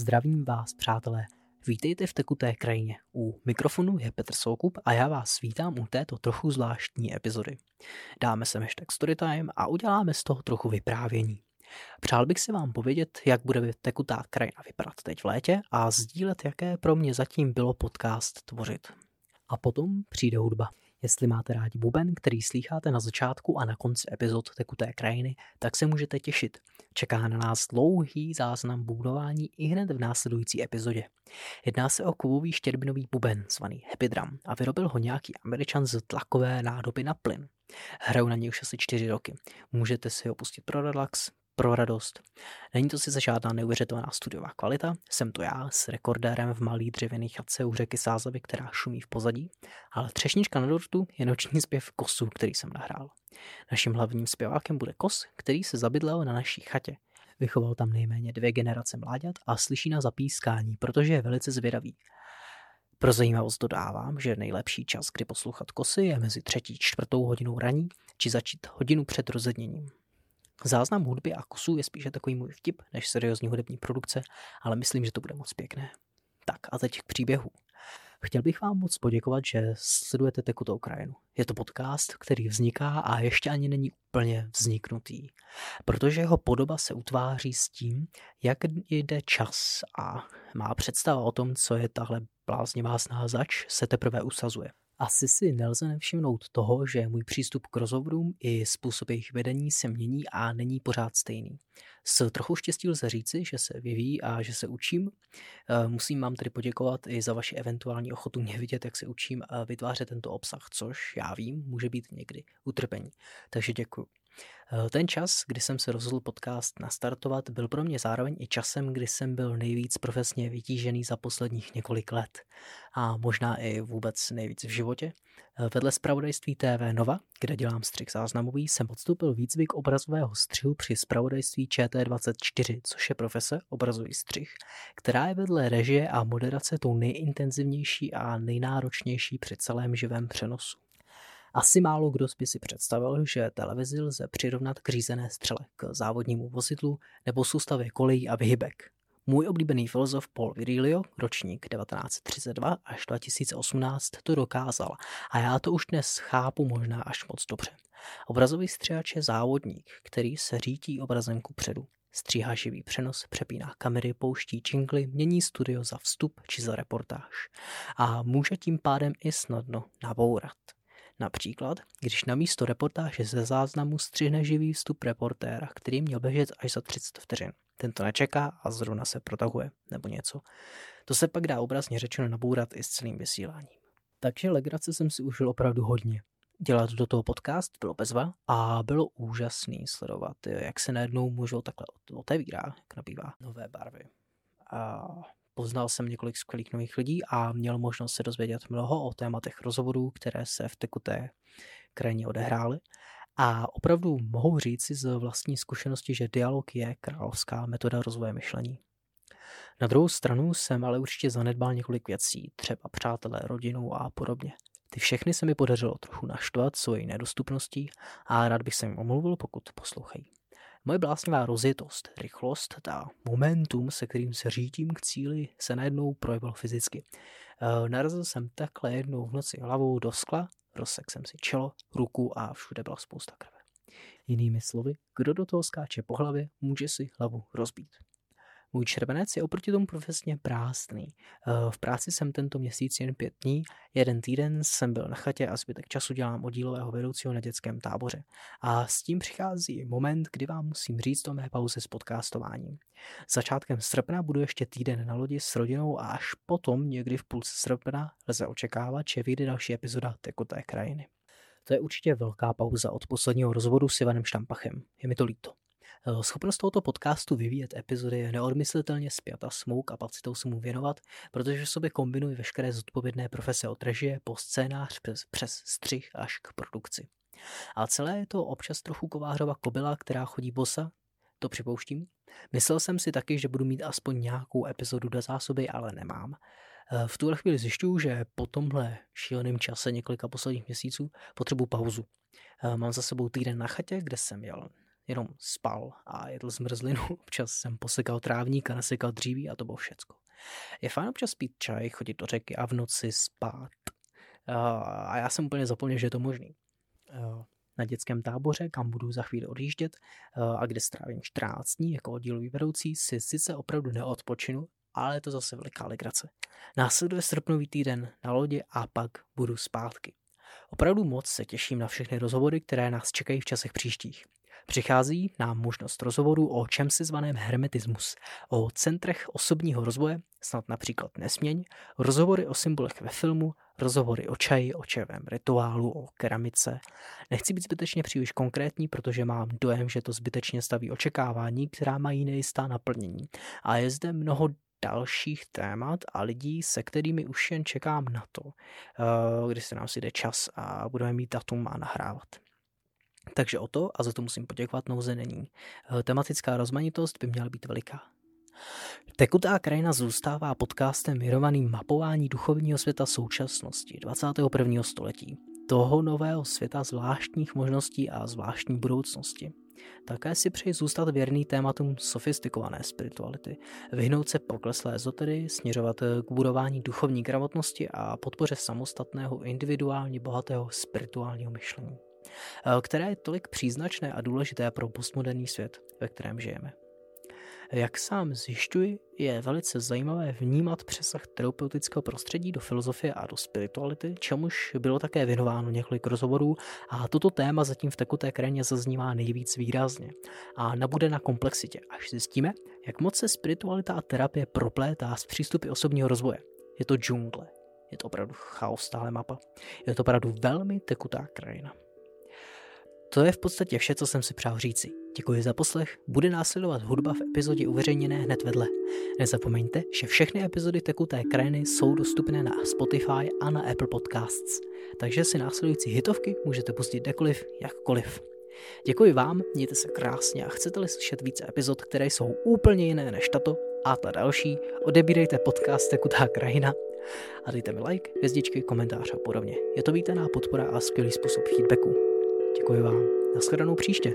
Zdravím vás, přátelé. Vítejte v tekuté krajině. U mikrofonu je Petr Soukup a já vás vítám u této trochu zvláštní epizody. Dáme sem hashtag Storytime a uděláme z toho trochu vyprávění. Přál bych si vám povědět, jak bude tekutá krajina vypadat teď v létě a sdílet, jaké pro mě zatím bylo podcast tvořit. A potom přijde hudba. Jestli máte rádi buben, který slýcháte na začátku a na konci epizod Tekuté krajiny, tak se můžete těšit. Čeká na nás dlouhý záznam budování i hned v následující epizodě. Jedná se o kovový štěrbinový buben, zvaný Happy Drum, a vyrobil ho nějaký američan z tlakové nádoby na plyn. Hraju na něj už asi čtyři roky. Můžete si ho pustit pro relax, pro radost. Není to sice žádná neuvěřitelná studiová kvalita, jsem to já s rekordérem v malý dřevěný chatce u řeky Sázavy, která šumí v pozadí, ale třešnička na dortu je noční zpěv kosu, který jsem nahrál. Naším hlavním zpěvákem bude kos, který se zabydlel na naší chatě. Vychoval tam nejméně dvě generace mláďat a slyší na zapískání, protože je velice zvědavý. Pro zajímavost dodávám, že nejlepší čas, kdy poslouchat kosy, je mezi třetí čtvrtou hodinou raní, či začít hodinu před rozedněním. Záznam hudby a kusů je spíše takový můj vtip než seriózní hudební produkce, ale myslím, že to bude moc pěkné. Tak a teď k příběhu. Chtěl bych vám moc poděkovat, že sledujete Tekutou krajinu. Je to podcast, který vzniká a ještě ani není úplně vzniknutý, protože jeho podoba se utváří s tím, jak jde čas a má představa o tom, co je tahle bláznivá snaha zač, se teprve usazuje. Asi si nelze nevšimnout toho, že můj přístup k rozhovorům i způsob jejich vedení se mění a není pořád stejný. S trochou štěstí lze říci, že se vyvíjí a že se učím. Eh, musím vám tedy poděkovat i za vaši eventuální ochotu mě vidět, jak se učím vytvářet tento obsah, což já vím, může být někdy utrpení. Takže děkuji. Eh, ten čas, kdy jsem se rozhodl podcast nastartovat, byl pro mě zároveň i časem, kdy jsem byl nejvíc profesně vytížený za posledních několik let. A možná i vůbec nejvíc v životě. Eh, vedle zpravodajství TV Nova, kde dělám střih záznamový, jsem podstoupil výcvik obrazového střihu při zpravodajství ČT24, což je profese obrazový střih, která je vedle režie a moderace tou nejintenzivnější a nejnáročnější při celém živém přenosu. Asi málo kdo by si představil, že televizi lze přirovnat k řízené střele, k závodnímu vozidlu nebo soustavě kolejí a vyhybek. Můj oblíbený filozof Paul Virilio, ročník 1932 až 2018, to dokázal a já to už dnes chápu možná až moc dobře. Obrazový střihač je závodník, který se řítí obrazem ku předu. Stříhá živý přenos, přepíná kamery, pouští čingly, mění studio za vstup či za reportáž. A může tím pádem i snadno nabourat. Například, když na místo reportáže ze záznamu střihne živý vstup reportéra, který měl běžet až za 30 vteřin. Ten to nečeká a zrovna se protahuje, nebo něco. To se pak dá obrazně řečeno nabourat i s celým vysíláním. Takže legrace jsem si užil opravdu hodně. Dělat do toho podcast bylo bezva a bylo úžasný sledovat, jak se najednou můžou takhle otevírá, jak nabývá nové barvy. A Poznal jsem několik skvělých nových lidí a měl možnost se dozvědět mnoho o tématech rozhovorů, které se v tekuté krajině odehrály. A opravdu mohu říci z vlastní zkušenosti, že dialog je královská metoda rozvoje myšlení. Na druhou stranu jsem ale určitě zanedbal několik věcí, třeba přátelé, rodinu a podobně. Ty všechny se mi podařilo trochu naštvat svojí nedostupností a rád bych se jim omluvil, pokud poslouchají. Moje bláznivá rozjetost, rychlost, ta momentum, se kterým se řídím k cíli, se najednou projevil fyzicky. E, narazil jsem takhle jednou v noci hlavou do skla, rozsek jsem si čelo, ruku a všude byla spousta krve. Jinými slovy, kdo do toho skáče po hlavě, může si hlavu rozbít. Můj červenec je oproti tomu profesně prázdný. Eh, v práci jsem tento měsíc jen pět dní, jeden týden jsem byl na chatě a zbytek času dělám oddílového vedoucího na dětském táboře. A s tím přichází moment, kdy vám musím říct o mé pauze s podcastováním. Začátkem srpna budu ještě týden na lodi s rodinou a až potom někdy v půlce srpna lze očekávat, že vyjde další epizoda Tekuté krajiny. To je určitě velká pauza od posledního rozvodu s Ivanem Štampachem. Je mi to líto. Eh, schopnost tohoto podcastu vyvíjet epizody je neodmyslitelně spjata s mou kapacitou se mu věnovat, protože sobě kombinuji veškeré zodpovědné profese od režie po scénář přes, přes střih až k produkci. A celé je to občas trochu kovářova kobila, která chodí bosa, to připouštím. Myslel jsem si taky, že budu mít aspoň nějakou epizodu do zásoby, ale nemám. Eh, v tuhle chvíli zjišťuju, že po tomhle šíleném čase několika posledních měsíců potřebuji pauzu. Eh, mám za sebou týden na chatě, kde jsem jel jenom spal a jedl zmrzlinu, občas jsem posekal trávník a nasekal dříví a to bylo všecko. Je fajn občas pít čaj, chodit do řeky a v noci spát. A já jsem úplně zapomněl, že je to možný. Na dětském táboře, kam budu za chvíli odjíždět a kde strávím 14 dní jako oddílový vedoucí, si sice opravdu neodpočinu, ale je to zase veliká legrace. Následuje srpnový týden na lodi a pak budu zpátky. Opravdu moc se těším na všechny rozhovory, které nás čekají v časech příštích. Přichází nám možnost rozhovoru o čem si zvaném hermetismus, o centrech osobního rozvoje, snad například nesměň, rozhovory o symbolech ve filmu, rozhovory o čaji, o čevém rituálu, o keramice. Nechci být zbytečně příliš konkrétní, protože mám dojem, že to zbytečně staví očekávání, která mají nejistá naplnění. A je zde mnoho dalších témat a lidí, se kterými už jen čekám na to, eh, kdy se nám si jde čas a budeme mít datum a nahrávat. Takže o to, a za to musím poděkovat, nouze není. Eh, tematická rozmanitost by měla být veliká. Tekutá krajina zůstává podcastem věnovaným mapování duchovního světa současnosti 21. století. Toho nového světa zvláštních možností a zvláštní budoucnosti. Také si přeji zůstat věrný tématům sofistikované spirituality, vyhnout se pokleslé ezotery, směřovat k budování duchovní gramotnosti a podpoře samostatného, individuálně bohatého spirituálního myšlení, které je tolik příznačné a důležité pro postmoderní svět, ve kterém žijeme. Jak sám zjišťuji, je velice zajímavé vnímat přesah terapeutického prostředí do filozofie a do spirituality, čemuž bylo také věnováno několik rozhovorů a toto téma zatím v tekuté krajině zaznívá nejvíc výrazně a nabude na komplexitě, až zjistíme, jak moc se spiritualita a terapie proplétá s přístupy osobního rozvoje. Je to džungle, je to opravdu chaos stále mapa, je to opravdu velmi tekutá krajina. To je v podstatě vše, co jsem si přál říci. Děkuji za poslech, bude následovat hudba v epizodě uveřejněné hned vedle. Nezapomeňte, že všechny epizody Tekuté krajiny jsou dostupné na Spotify a na Apple Podcasts, takže si následující hitovky můžete pustit kdekoliv, jakkoliv. Děkuji vám, mějte se krásně a chcete-li slyšet více epizod, které jsou úplně jiné než tato a ta další, odebírejte podcast Tekutá krajina a dejte mi like, hvězdičky, komentář a podobně. Je to vítaná podpora a skvělý způsob feedbacku. Děkuji vám. Naschledanou příště.